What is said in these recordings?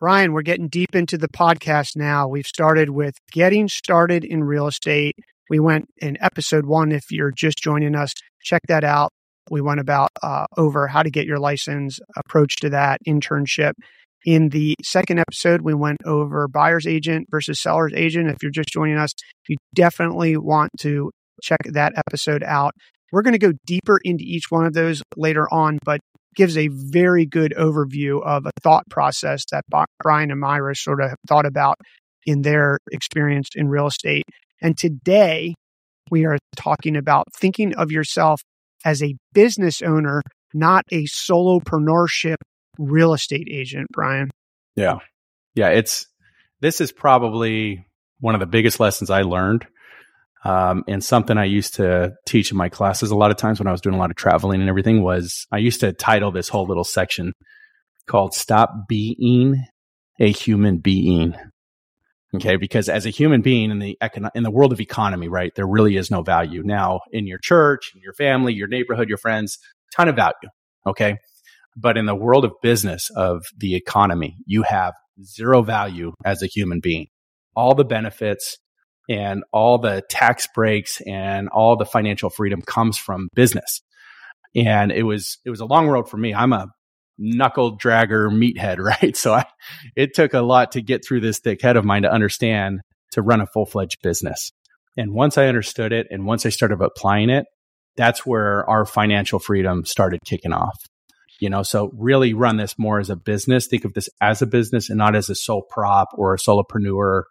Bryan, we're getting deep into the podcast now. We've started with getting started in real estate. We went in episode one. If you're just joining us, check that out. We went about uh, over how to get your license, approach to that, internship. In the second episode, we went over buyer's agent versus seller's agent. If you're just joining us, you definitely want to check that episode out. We're going to go deeper into each one of those later on, but gives a very good overview of a thought process that Bryan and Mayra sort of thought about in their experience in real estate. And today we are talking about thinking of yourself as a business owner, not a solopreneurship real estate agent, Bryan. Yeah. Yeah. It's, this is probably one of the biggest lessons I learned um, and something I used to teach in my classes a lot of times when I was doing a lot of traveling and everything was I used to title this whole little section called Stop Being a Human Being. Okay. Because as a human being in the econ- in the world of economy, right, there really is no value. Now in your church, in your family, your neighborhood, your friends, ton of value. Okay. But in the world of business, of the economy, you have zero value as a human being. All the benefits, and all the tax breaks and all the financial freedom comes from business. And it was it was a long road for me. I'm a knuckle dragger meathead, right? So I, it took a lot to get through this thick head of mine to understand to run a full fledged business. And once I understood it and once I started applying it, that's where our financial freedom started kicking off. You know, so really run this more as a business. Think of this as a business and not as a sole prop or a solopreneur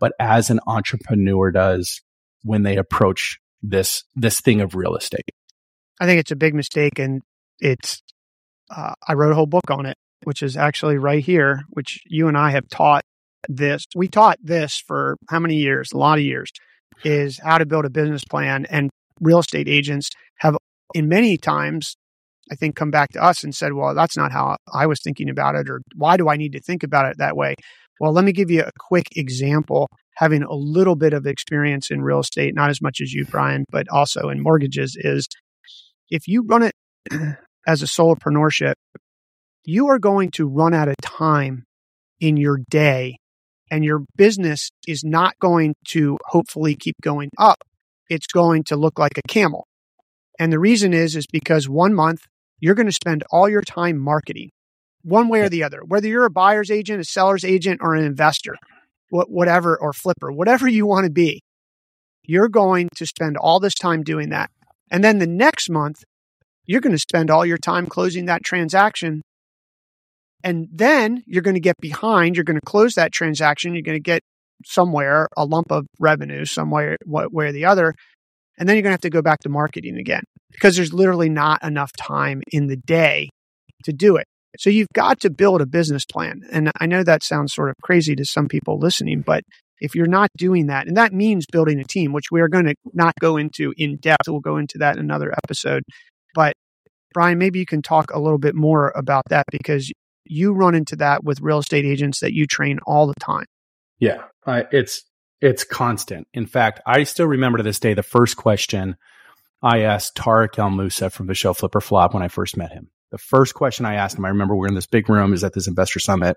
but as an entrepreneur does when they approach this this thing of real estate. I think it's a big mistake, and it's uh, I wrote a whole book on it, which is actually right here, which you and I have taught this. We taught this for how many years? A lot of years. Is how to build a business plan, and real estate agents have, in many times, I think, come back to us and said, "Well, that's not how I was thinking about it," or "Why do I need to think about it that way?" Well, let me give you a quick example. Having a little bit of experience in real estate, not as much as you, Bryan, but also in mortgages, is if you run it as a solopreneurship, you are going to run out of time in your day and your business is not going to hopefully keep going up. It's going to look like a camel. And the reason is, is because one month you're going to spend all your time marketing one way or the other, whether you're a buyer's agent, a seller's agent, or an investor, whatever, or flipper, whatever you want to be, you're going to spend all this time doing that. And then the next month, you're going to spend all your time closing that transaction. And then you're going to get behind. You're going to close that transaction. You're going to get somewhere a lump of revenue, somewhere, one way or the other. And then you're going to have to go back to marketing again because there's literally not enough time in the day to do it. So you've got to build a business plan. And I know that sounds sort of crazy to some people listening, but if you're not doing that, and that means building a team, which we are going to not go into in depth, we'll go into that in another episode. But Bryan, maybe you can talk a little bit more about that because you run into that with real estate agents that you train all the time. Yeah, it's it's constant. In fact, I still remember to this day the first question I asked Tarek El Moussa from the show Flip or Flop when I first met him the first question I asked him, I remember we're in this big room, is at this investor summit.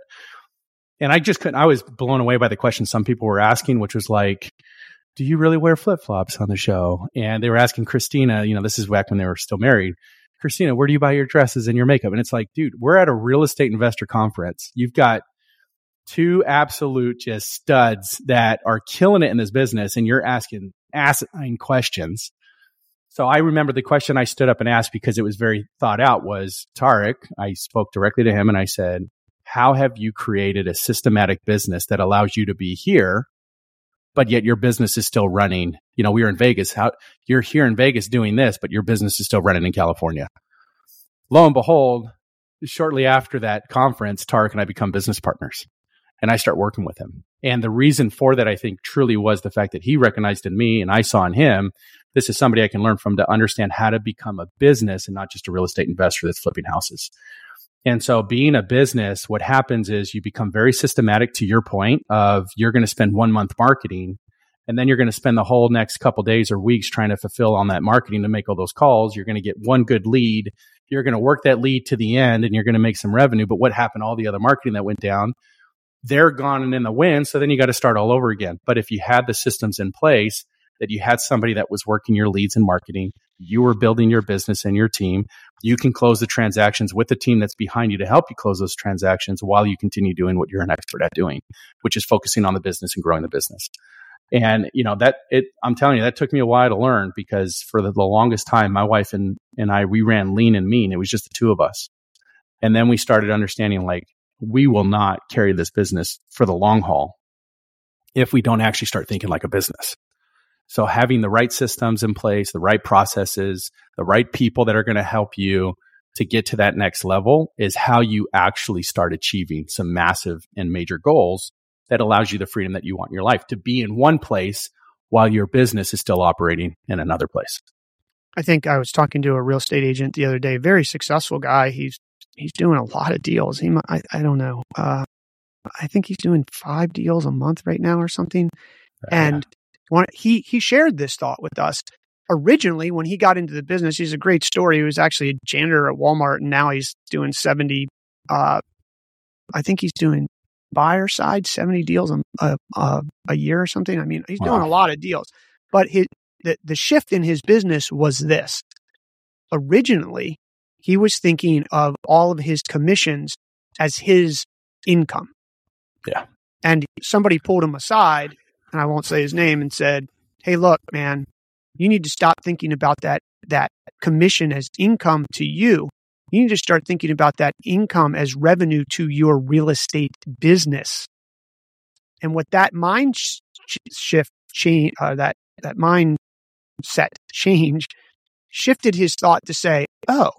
And I just couldn't, I was blown away by the question some people were asking, which was like, do you really wear flip flops on the show? And they were asking Christina, you know, this is back when they were still married. Christina, where do you buy your dresses and your makeup? And it's like, dude, we're at a real estate investor conference. You've got two absolute just studs that are killing it in this business, and you're asking asinine questions. So I remember the question I stood up and asked because it was very thought out was Tarek. I spoke directly to him and I said, How have you created a systematic business that allows you to be here, but yet your business is still running? You know, we were in Vegas. How you're here in Vegas doing this, but your business is still running in California. Lo and behold, shortly after that conference, Tarek and I become business partners and I start working with him. And the reason for that, I think, truly was the fact that he recognized in me and I saw in him this is somebody I can learn from to understand how to become a business and not just a real estate investor that's flipping houses. And so being a business, what happens is you become very systematic to your point of you're going to spend one month marketing and then you're going to spend the whole next couple days or weeks trying to fulfill on that marketing to make all those calls. You're going to get one good lead. You're going to work that lead to the end and you're going to make some revenue. But what happened? All the other marketing that went down they're gone and in the wind. So then you got to start all over again. But if you had the systems in place, that you had somebody that was working your leads and marketing, you were building your business and your team, you can close the transactions with the team that's behind you to help you close those transactions while you continue doing what you're an expert at doing, which is focusing on the business and growing the business. And, you know, that it, I'm telling you, that took me a while to learn because for the, the longest time, my wife and, and I, we ran lean and mean. It was just the two of us. And then we started understanding like, we will not carry this business for the long haul if we don't actually start thinking like a business. So having the right systems in place, the right processes, the right people that are going to help you to get to that next level is how you actually start achieving some massive and major goals that allows you the freedom that you want in your life to be in one place while your business is still operating in another place. I think I was talking to a real estate agent the other day, very successful guy. He's he's doing a lot of deals. He, I, I don't know. Uh, I think he's doing five deals a month right now or something. Uh, and he he shared this thought with us. Originally, when he got into the business, he's a great story. He was actually a janitor at Walmart, and now he's doing seventy. Uh, I think he's doing buyer side seventy deals a a, a, year or something. I mean, he's wow. doing a lot of deals. But his the, the shift in his business was this. Originally, he was thinking of all of his commissions as his income. Yeah. And somebody pulled him aside, and I won't say his name, and said, Hey, look, man, you need to stop thinking about that, that commission as income to you. You need to start thinking about that income as revenue to your real estate business. And what that mind sh- shift change, uh, that, that mindset change shifted his thought to say, Oh,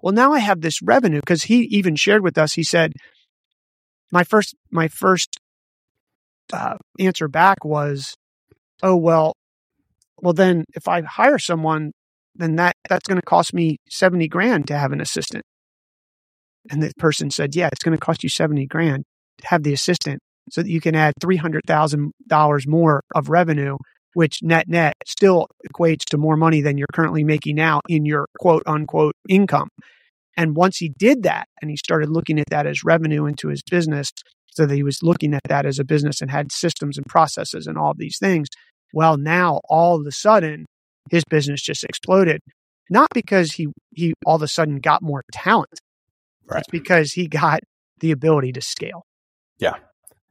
well, now I have this revenue because he even shared with us, he said, my first, my first uh, answer back was, oh, well, well, then if I hire someone, then that, that's going to cost me 70 grand to have an assistant. And the person said, yeah, it's going to cost you 70 grand to have the assistant so that you can add $300,000 more of revenue, which net net still equates to more money than you're currently making now in your quote unquote income. And once he did that and he started looking at that as revenue into his business, so that he was looking at that as a business and had systems and processes and all these things. Well, now all of a sudden his business just exploded. Not because he he all of a sudden got more talent. Right. It's because he got the ability to scale. Yeah.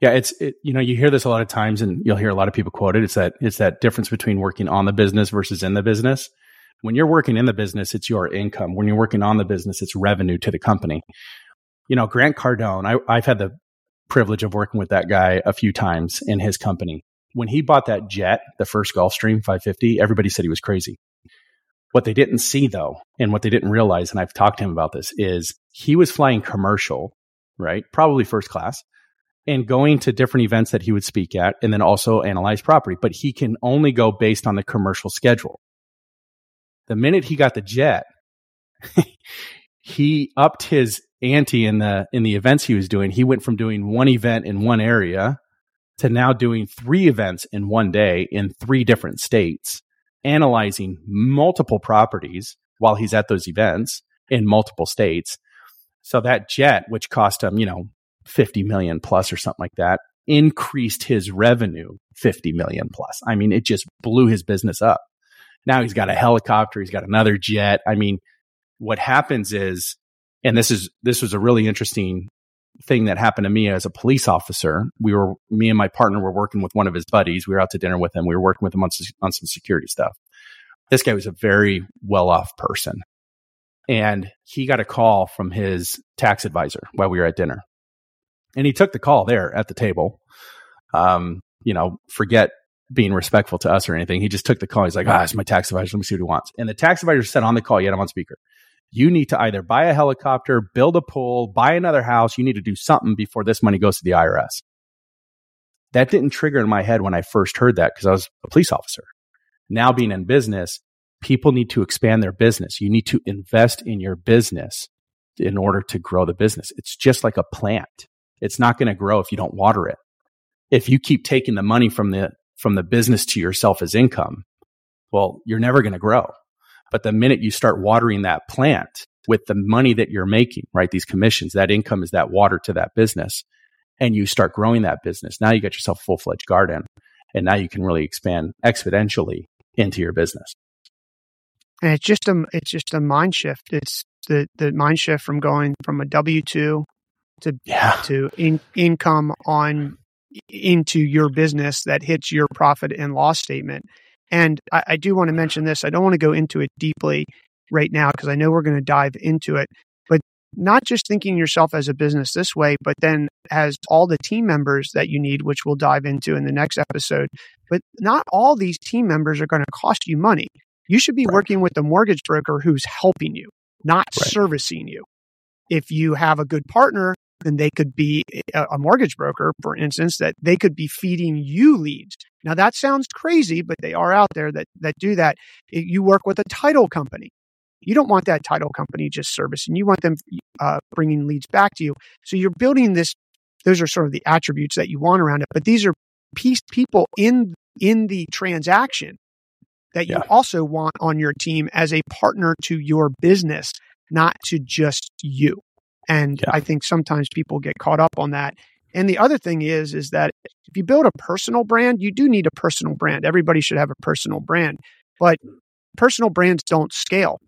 Yeah, it's it, you know you hear this a lot of times, and you'll hear a lot of people quote it. It's that it's that difference between working on the business versus in the business. When you're working in the business, it's your income. When you're working on the business, it's revenue to the company. You know, Grant Cardone, I, I've had the privilege of working with that guy a few times in his company. When he bought that jet, the first Gulfstream 550, everybody said he was crazy. What they didn't see though, and what they didn't realize, and I've talked to him about this, is he was flying commercial, right? Probably first class and going to different events that he would speak at and then also analyze property. But he can only go based on the commercial schedule. The minute he got the jet, he upped his ante in the in the events he was doing. He went from doing one event in one area to now doing three events in one day in three different states, analyzing multiple properties while he's at those events in multiple states. So that jet, which cost him, you know, 50 million plus or something like that, increased his revenue 50 million plus. I mean, it just blew his business up. Now he's got a helicopter, he's got another jet. I mean, what happens is, and this is, this was a really interesting thing that happened to me as a police officer. We were, me and my partner were working with one of his buddies. We were out to dinner with him. We were working with him on, on some security stuff. This guy was a very well off person. And he got a call from his tax advisor while we were at dinner. And he took the call there at the table. Um, you know, forget being respectful to us or anything. He just took the call. He's like, ah, it's my tax advisor. Let me see what he wants. And the tax advisor said on the call, yet I'm on speaker. You need to either buy a helicopter, build a pool, buy another house. You need to do something before this money goes to the IRS. That didn't trigger in my head when I first heard that because I was a police officer. Now being in business, people need to expand their business. You need to invest in your business in order to grow the business. It's just like a plant. It's not going to grow if you don't water it. If you keep taking the money from the from the business to yourself as income, well, you're never going to grow. But the minute you start watering that plant with the money that you're making, right? These commissions, that income is that water to that business. and you start growing that business. Now you got yourself a full fledged garden and now you can really expand exponentially into your business. And it's just a it's just a mind shift. It's the the mind shift from going from a W two to yeah. to in, income on into your business that hits your profit and loss statement. And I, I do want to mention this. I don't want to go into it deeply right now because I know we're going to dive into it. But not just thinking yourself as a business this way, but then as all the team members that you need, which we'll dive into in the next episode. But not all these team members are going to cost you money. You should be right. working with a mortgage broker who's helping you, not right. servicing you. If you have a good partner, then they could be a mortgage broker, for instance, that they could be feeding you leads. Now that sounds crazy, but they are out there that, that do that. You work with a title company. You don't want that title company just servicing. You want them uh, bringing leads back to you. So you're building this. Those are sort of the attributes that you want around it. But these are piece people in in the transaction that you yeah. also want on your team as a partner to your business, not to just you. And yeah. I think sometimes people get caught up on that. And the other thing is, is that if you build a personal brand, you do need a personal brand. Everybody should have a personal brand, but personal brands don't scale.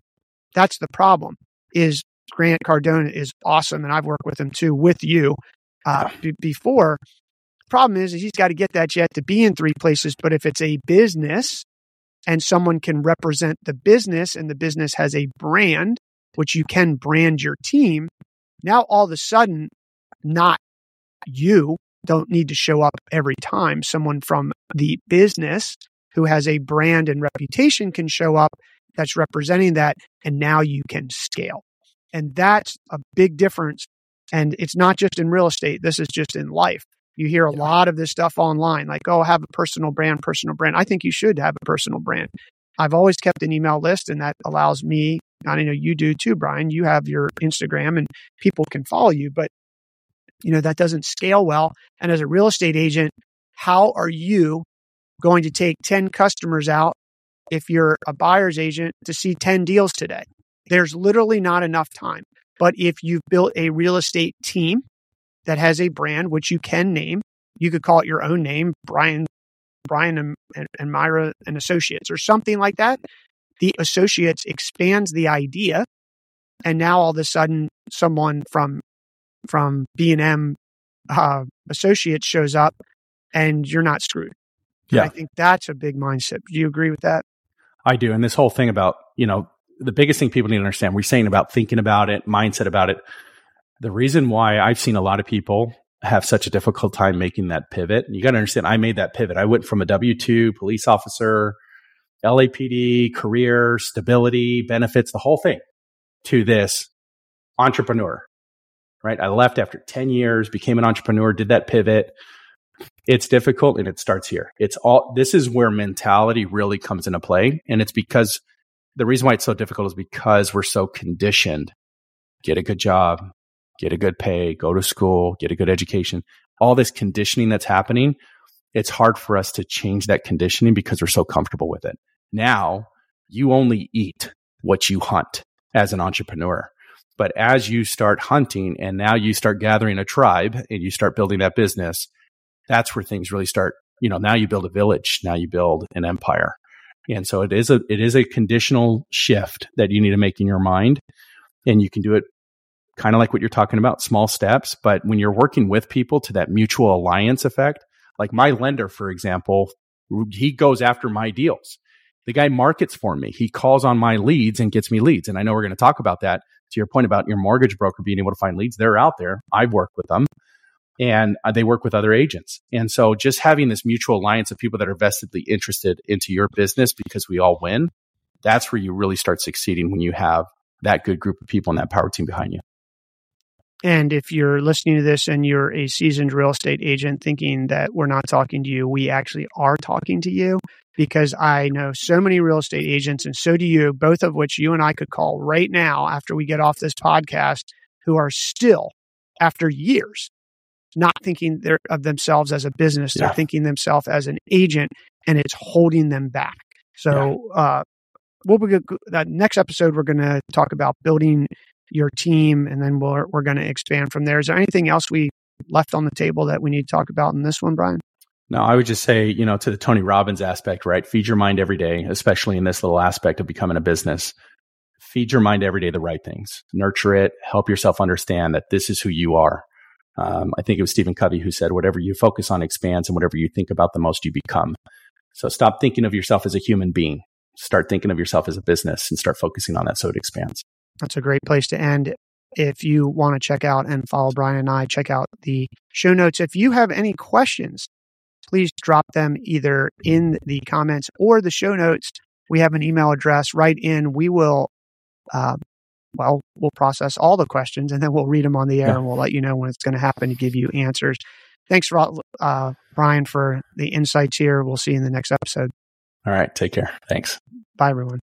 That's the problem is Grant Cardone is awesome. And I've worked with him too, with you uh, b- before. Problem is, is he's got to get that jet to be in three places. But if it's a business and someone can represent the business and the business has a brand, which you can brand your team, now all of a sudden, not you don't need to show up every time. Someone from the business who has a brand and reputation can show up that's representing that. And now you can scale. And that's a big difference. And it's not just in real estate. This is just in life. You hear a lot of this stuff online, like, oh, have a personal brand, personal brand. I think you should have a personal brand. I've always kept an email list, and that allows me, I know you do too, Bryan. You have your Instagram and people can follow you, but you know, that doesn't scale well. And as a real estate agent, how are you going to take 10 customers out if you're a buyer's agent to see 10 deals today? There's literally not enough time. But if you've built a real estate team that has a brand, which you can name, you could call it your own name, Bryan, Bryan and, and, and Mayra and Associates or something like that. The associates expands the idea. And now all of a sudden someone from from B and M uh, associates shows up, and you're not screwed. Yeah, I think that's a big mindset. Do you agree with that? I do. And this whole thing about you know the biggest thing people need to understand. We're saying about thinking about it, mindset about it. The reason why I've seen a lot of people have such a difficult time making that pivot. And you got to understand, I made that pivot. I went from a W 2 police officer, LAPD, career, stability, benefits, the whole thing to this entrepreneur right? I left after 10 years, became an entrepreneur, did that pivot. It's difficult and it starts here. It's all, this is where mentality really comes into play. And it's because the reason why it's so difficult is because we're so conditioned. Get a good job, get a good pay, go to school, get a good education. All this conditioning that's happening, it's hard for us to change that conditioning because we're so comfortable with it. Now you only eat what you hunt as an entrepreneur. But as you start hunting and now you start gathering a tribe and you start building that business, that's where things really start. You know, now you build a village, now you build an empire. And so it is a it is a conditional shift that you need to make in your mind. And you can do it kind of like what you're talking about, small steps. But when you're working with people to that mutual alliance effect, like my lender, for example, he goes after my deals. The guy markets for me. He calls on my leads and gets me leads. And I know we're going to talk about that to your point about your mortgage broker being able to find leads, they're out there. I've worked with them and uh, they work with other agents. And so just having this mutual alliance of people that are vestedly interested into your business because we all win, that's where you really start succeeding when you have that good group of people and that power team behind you. And if you're listening to this and you're a seasoned real estate agent thinking that we're not talking to you, we actually are talking to you because I know so many real estate agents, and so do you, both of which you and I could call right now after we get off this podcast, who are still, after years, not thinking of themselves as a business. They're thinking themselves as an agent, and it's holding them back. So, yeah. uh, we'll be that next episode. We're going to talk about building your team, and then we're we're going to expand from there. Is there anything else we left on the table that we need to talk about in this one, Bryan? No, I would just say, you know, to the Tony Robbins aspect, right? Feed your mind every day, especially in this little aspect of becoming a business. Feed your mind every day the right things. Nurture it. Help yourself understand that this is who you are. Um, I think it was Stephen Covey who said, whatever you focus on expands and whatever you think about the most, you become. So stop thinking of yourself as a human being. Start thinking of yourself as a business and start focusing on that so it expands. That's a great place to end. If you want to check out and follow Bryan and I, check out the show notes. If you have any questions, please drop them either in the comments or the show notes. We have an email address right in. We will, uh, well, we'll process all the questions and then we'll read them on the air yeah. and we'll let you know when it's going to happen to give you answers. Thanks, uh, Bryan, for the insights here. We'll see you in the next episode. All right. Take care. Thanks. Bye, everyone.